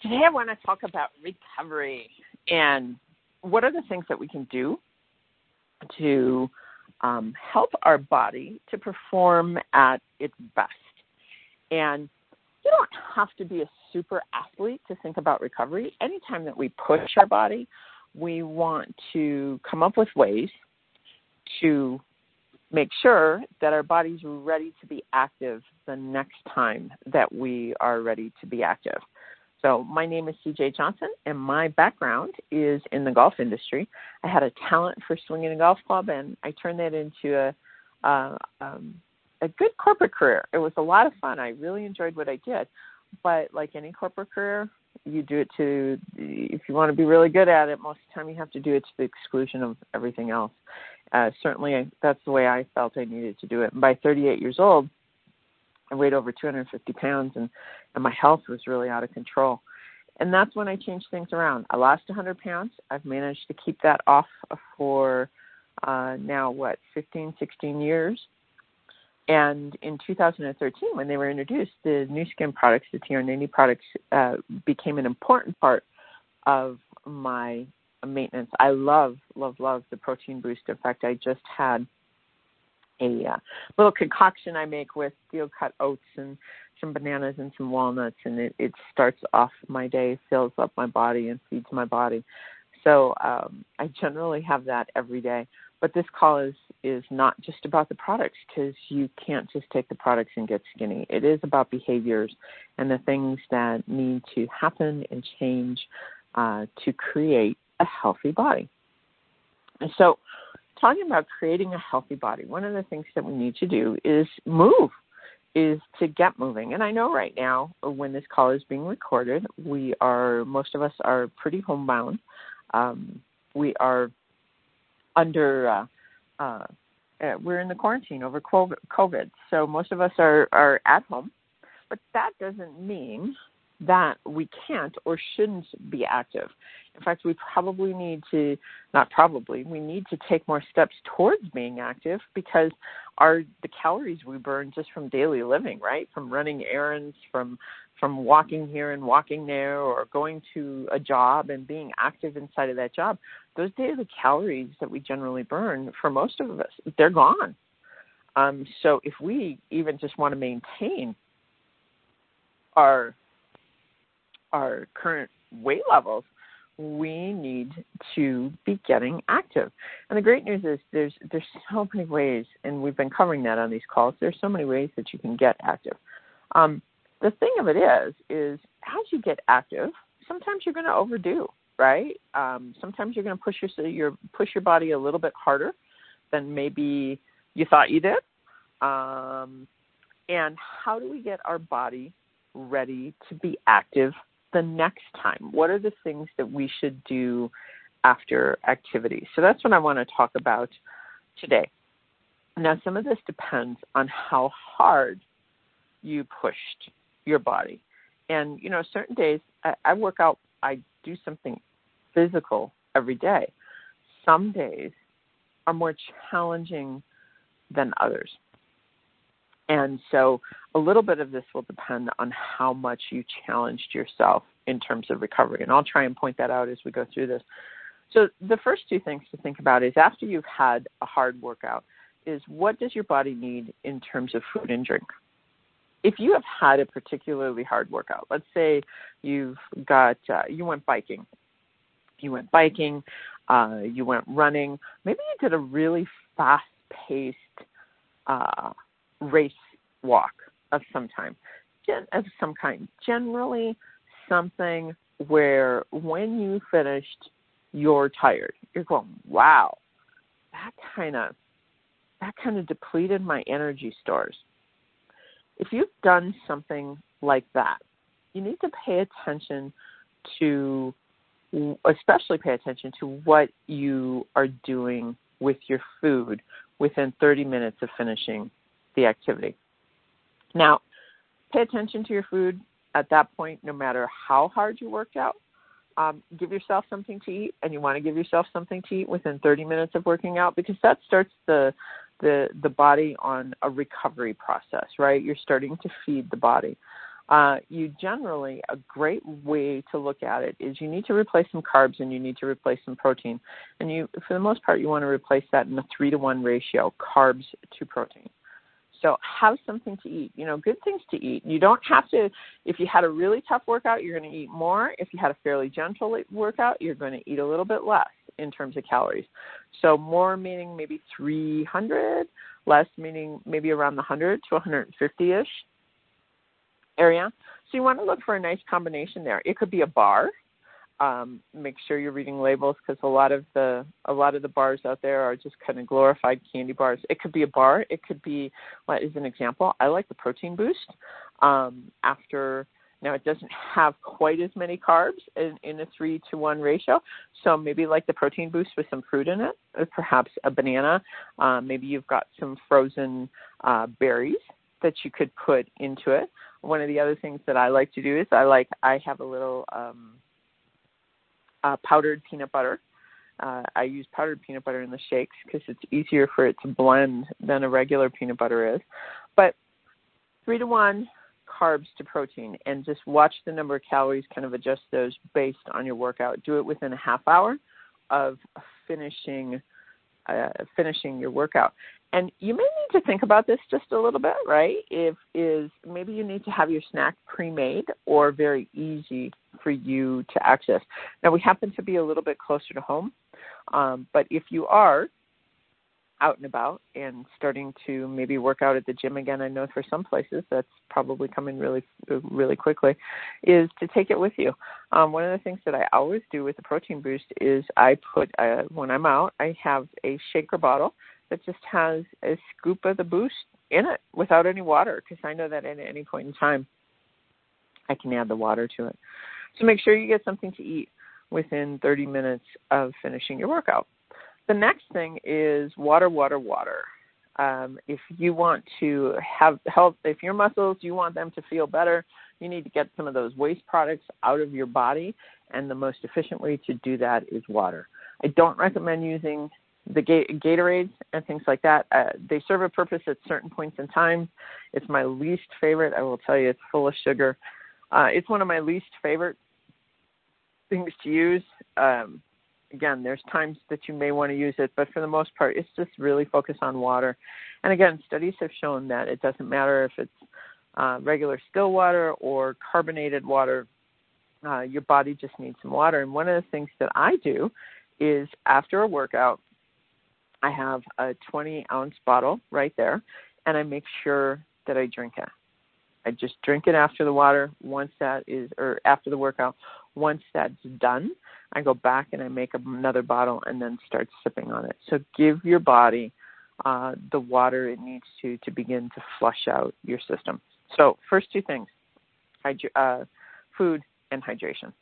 Today, I want to talk about recovery and what are the things that we can do to um, help our body to perform at its best. And you don't have to be a super athlete to think about recovery. Anytime that we push our body, we want to come up with ways to make sure that our body's ready to be active the next time that we are ready to be active. So, my name is CJ Johnson, and my background is in the golf industry. I had a talent for swinging a golf club, and I turned that into a uh, um, a good corporate career. It was a lot of fun. I really enjoyed what I did, but like any corporate career, you do it to if you want to be really good at it. Most of the time, you have to do it to the exclusion of everything else. Uh, certainly, that's the way I felt I needed to do it. And by 38 years old, I weighed over 250 pounds, and and my health was really out of control. And that's when I changed things around. I lost 100 pounds. I've managed to keep that off for uh, now what 15, 16 years. And in 2013, when they were introduced, the Nu Skin products, the TR90 products, uh, became an important part of my maintenance. I love, love, love the protein boost. In fact, I just had a uh, little concoction I make with steel cut oats and some bananas and some walnuts, and it, it starts off my day, fills up my body, and feeds my body. So um, I generally have that every day. But this call is is not just about the products because you can't just take the products and get skinny. It is about behaviors and the things that need to happen and change uh, to create a healthy body. And so talking about creating a healthy body, one of the things that we need to do is move, is to get moving. And I know right now, when this call is being recorded, we are, most of us are pretty homebound. Um, we are under, uh, uh, uh we're in the quarantine over COVID. So most of us are, are at home. But that doesn't mean that we can't or shouldn't be active. In fact, we probably need to, not probably, we need to take more steps towards being active because our the calories we burn just from daily living, right? From running errands, from from walking here and walking there or going to a job and being active inside of that job, those daily calories that we generally burn for most of us, they're gone. Um, so if we even just want to maintain our our current weight levels, we need to be getting active. And the great news is there's there's so many ways, and we've been covering that on these calls. There's so many ways that you can get active. Um, the thing of it is, is as you get active, sometimes you're going to overdo, right? Um, sometimes you're going to push your your push your body a little bit harder than maybe you thought you did. Um, and how do we get our body ready to be active the next time? What are the things that we should do after activities? So that's what I want to talk about today. Now, some of this depends on how hard you pushed your body. And, you know, certain days I, I work out, I do something physical every day. Some days are more challenging than others. And so a little bit of this will depend on how much you challenged yourself in terms of recovery. And I'll try and point that out as we go through this. So the first two things to think about is after you've had a hard workout, is what does your body need in terms of food and drink? If you have had a particularly hard workout, let's say you've got uh, you went biking, you went biking, uh, you went running, maybe you did a really fast-paced uh, race walk of some time, of some kind. Generally, something where when you finished, you're tired. You're going, wow, that kind of that kind of depleted my energy stores. If you've done something like that, you need to pay attention to especially pay attention to what you are doing with your food within 30 minutes of finishing the activity. Now, pay attention to your food at that point, no matter how hard you worked out. Um, give yourself something to eat, and you want to give yourself something to eat within 30 minutes of working out because that starts the the the body on a recovery process, right? You're starting to feed the body. uh, you generally a great way to look at it is you need to replace some carbs and you need to replace some protein and you for the most part you want to replace that in a three to one ratio carbs to protein have something to eat you know good things to eat you don't have to if you had a really tough workout you're going to eat more if you had a fairly gentle workout you're going to eat a little bit less in terms of calories so more meaning maybe 300 less meaning maybe around the 100 to 150 ish area. So you want to look for a nice combination there. It could be a bar. Um, make sure you're reading labels because a lot of the a lot of the bars out there are just kind of glorified candy bars. It could be a bar. It could be, what is an example? I like the protein boost. Um, after now, it doesn't have quite as many carbs in, in a three to one ratio. So maybe like the protein boost with some fruit in it, or perhaps a banana. Um, maybe you've got some frozen uh, berries that you could put into it one of the other things that I like to do is I like I have a little um, uh, powdered peanut butter. Uh, I use powdered peanut butter in the shakes because it's easier for it to blend than a regular peanut butter is. But three to one carbs to protein, and just watch the number of calories. Kind of adjust those based on your workout. Do it within a half hour of finishing uh, finishing your workout. And you may need to think about this just a little bit, right? If is maybe you need to have your snack pre-made or very easy for you to access. Now we happen to be a little bit closer to home, um, but if you are out and about and starting to maybe work out at the gym again, I know for some places that's probably coming really, really quickly, is to take it with you. Um, one of the things that I always do with the protein boost is I put uh, when I'm out, I have a shaker bottle that just has a scoop of the boost in it without any water because I know that at any point in time I can add the water to it. So make sure you get something to eat within 30 minutes of finishing your workout. The next thing is water, water, water. Um, if you want to have health, if your muscles, you want them to feel better, you need to get some of those waste products out of your body, and the most efficient way to do that is water. I don't recommend using the Gatorades and things like that. Uh, they serve a purpose at certain points in time. It's my least favorite. I will tell you, it's full of sugar. Uh, it's one of my least favorite things to use. Um, again, there's times that you may want to use it, but for the most part, it's just really focused on water. And again, studies have shown that it doesn't matter if it's uh, regular still water or carbonated water. Uh, your body just needs some water. And one of the things that I do is after a workout, I have a 20 ounce bottle right there, and I make sure that I drink it. I just drink it after the water. Once that is, or after the workout, once that's done, I go back and I make another bottle and then start sipping on it. So give your body uh, the water it needs to to begin to flush out your system. So first two things, uh, food and hydration.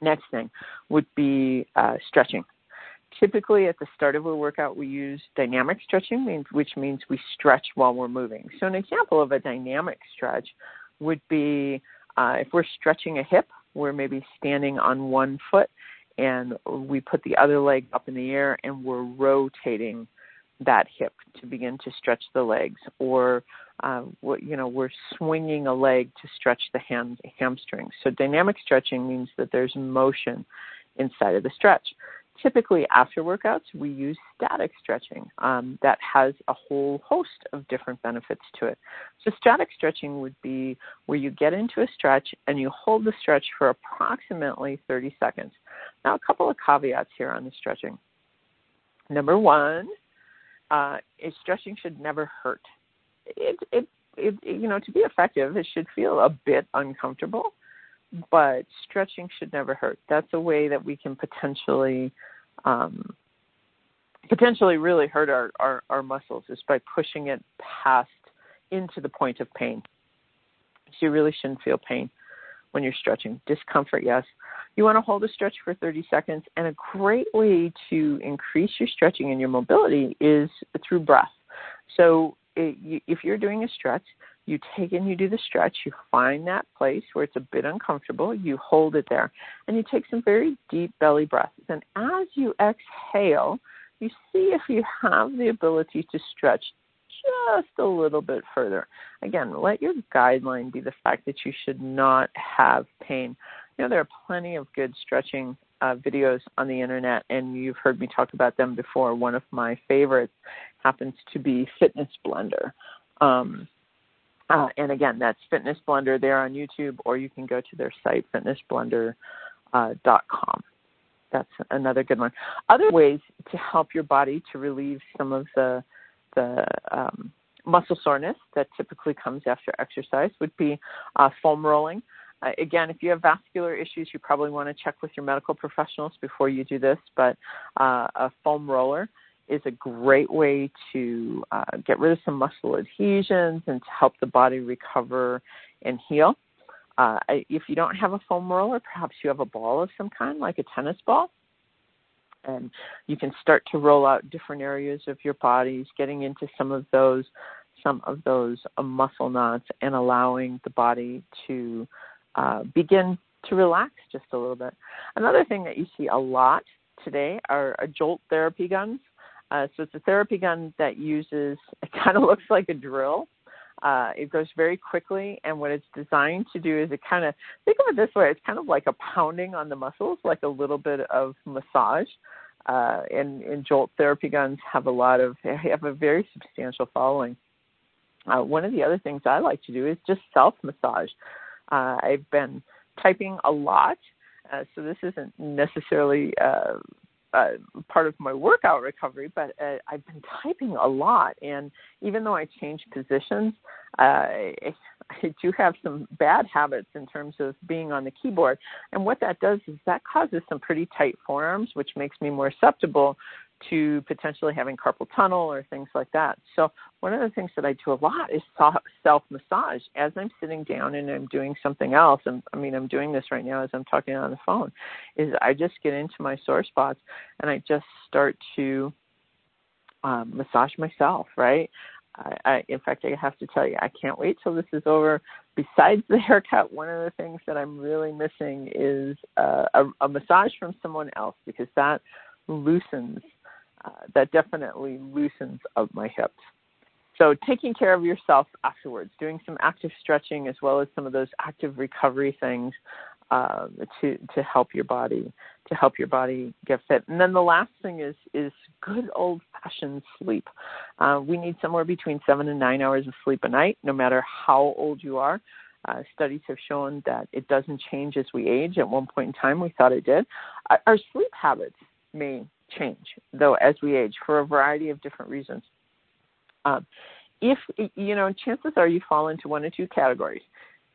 Next thing would be uh, stretching typically at the start of a workout we use dynamic stretching which means we stretch while we're moving so an example of a dynamic stretch would be uh, if we're stretching a hip we're maybe standing on one foot and we put the other leg up in the air and we're rotating that hip to begin to stretch the legs or uh, you know we're swinging a leg to stretch the ham, hamstrings. So dynamic stretching means that there's motion inside of the stretch typically after workouts we use static stretching um, that has a whole host of different benefits to it. So static stretching would be where you get into a stretch and you hold the stretch for approximately 30 seconds. Now a couple of caveats here on the stretching. Number one uh, stretching should never hurt. It, it, it, you know to be effective it should feel a bit uncomfortable but stretching should never hurt. That's a way that we can potentially um, potentially really hurt our, our, our muscles is by pushing it past into the point of pain. So you really shouldn't feel pain when you're stretching. Discomfort, yes. You want to hold a stretch for 30 seconds, and a great way to increase your stretching and your mobility is through breath. So if you're doing a stretch, you take and you do the stretch, you find that place where it's a bit uncomfortable, you hold it there, and you take some very deep belly breaths. And as you exhale, you see if you have the ability to stretch just a little bit further. Again, let your guideline be the fact that you should not have pain. You know, there are plenty of good stretching uh, videos on the internet, and you've heard me talk about them before. One of my favorites happens to be Fitness Blender. Um, uh, and again, that's Fitness Blender there on YouTube, or you can go to their site, fitnessblender.com. Uh, that's another good one. Other ways to help your body to relieve some of the the um, muscle soreness that typically comes after exercise would be uh, foam rolling. Uh, again, if you have vascular issues, you probably want to check with your medical professionals before you do this. But uh, a foam roller is a great way to uh, get rid of some muscle adhesions and to help the body recover and heal. Uh, if you don't have a foam roller, perhaps you have a ball of some kind, like a tennis ball, and you can start to roll out different areas of your bodies, getting into some of those some of those uh, muscle knots and allowing the body to uh, begin to relax just a little bit. Another thing that you see a lot today are, are jolt therapy guns. Uh, so it's a therapy gun that uses, it kind of looks like a drill. Uh, it goes very quickly, and what it's designed to do is it kind of, think of it this way, it's kind of like a pounding on the muscles, like a little bit of massage. Uh, and, and Jolt therapy guns have a lot of, have a very substantial following. Uh, one of the other things I like to do is just self massage. Uh, I've been typing a lot, uh, so this isn't necessarily uh, uh, part of my workout recovery, but uh, I've been typing a lot. And even though I change positions, uh, I, I do have some bad habits in terms of being on the keyboard. And what that does is that causes some pretty tight forearms, which makes me more susceptible to potentially having carpal tunnel or things like that. So one of the things that I do a lot is self massage as I'm sitting down and I'm doing something else. And I mean, I'm doing this right now as I'm talking on the phone. Is I just get into my sore spots and I just start to um, massage myself. Right. I, I, in fact, I have to tell you, I can't wait till this is over. Besides the haircut, one of the things that I'm really missing is uh, a, a massage from someone else because that loosens uh, that definitely loosens up my hips. So taking care of yourself afterwards, doing some active stretching as well as some of those active recovery things uh, to to help your body to help your body get fit. And then the last thing is is good old fashioned sleep. Uh, we need somewhere between seven and nine hours of sleep a night, no matter how old you are. Uh, studies have shown that it doesn't change as we age. At one point in time, we thought it did. Our, our sleep habits may change, though, as we age for a variety of different reasons. Um, if, you know, chances are you fall into one or two categories.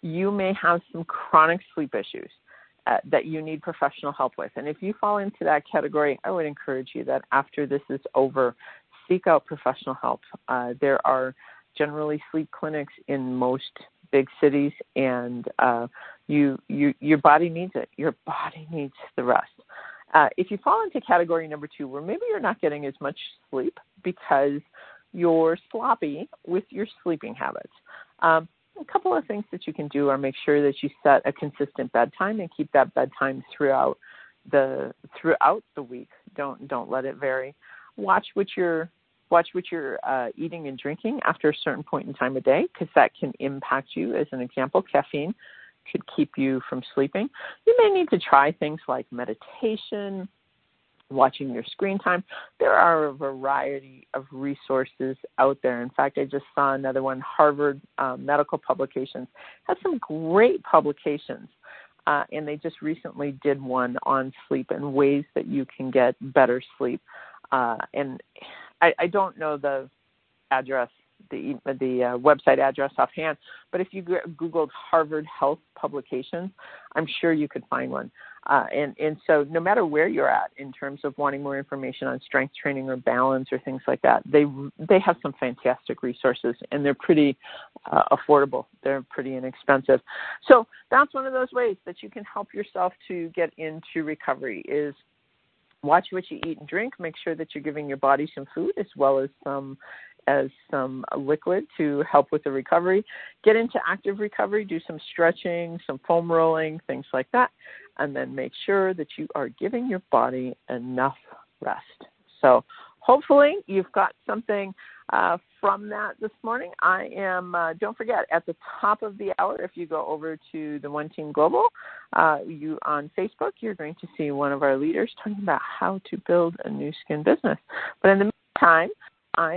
You may have some chronic sleep issues uh, that you need professional help with. And if you fall into that category, I would encourage you that after this is over, seek out professional help. Uh, there are generally sleep clinics in most big cities, and uh, you, you, your body needs it. Your body needs the rest. Uh, if you fall into category number two, where maybe you're not getting as much sleep because you're sloppy with your sleeping habits, um, a couple of things that you can do are make sure that you set a consistent bedtime and keep that bedtime throughout the throughout the week. Don't don't let it vary. Watch what you're watch what you're uh, eating and drinking after a certain point in time of day because that can impact you. As an example, caffeine could keep you from sleeping. You may need to try things like meditation, watching your screen time. There are a variety of resources out there. In fact, I just saw another one, Harvard um, Medical Publications, has some great publications. Uh, and they just recently did one on sleep and ways that you can get better sleep. Uh, and I, I don't know the address the the uh, website address offhand, but if you googled Harvard Health Publications, I'm sure you could find one. Uh, and and so no matter where you're at in terms of wanting more information on strength training or balance or things like that, they they have some fantastic resources and they're pretty uh, affordable. They're pretty inexpensive. So that's one of those ways that you can help yourself to get into recovery is watch what you eat and drink. Make sure that you're giving your body some food as well as some as some liquid to help with the recovery. Get into active recovery, do some stretching, some foam rolling, things like that, and then make sure that you are giving your body enough rest. So, hopefully you've got something uh, from that this morning. I am, uh, don't forget, at the top of the hour, if you go over to the One Team Global, uh, you on Facebook, you're going to see one of our leaders talking about how to build a Nu Skin business. But in the meantime, I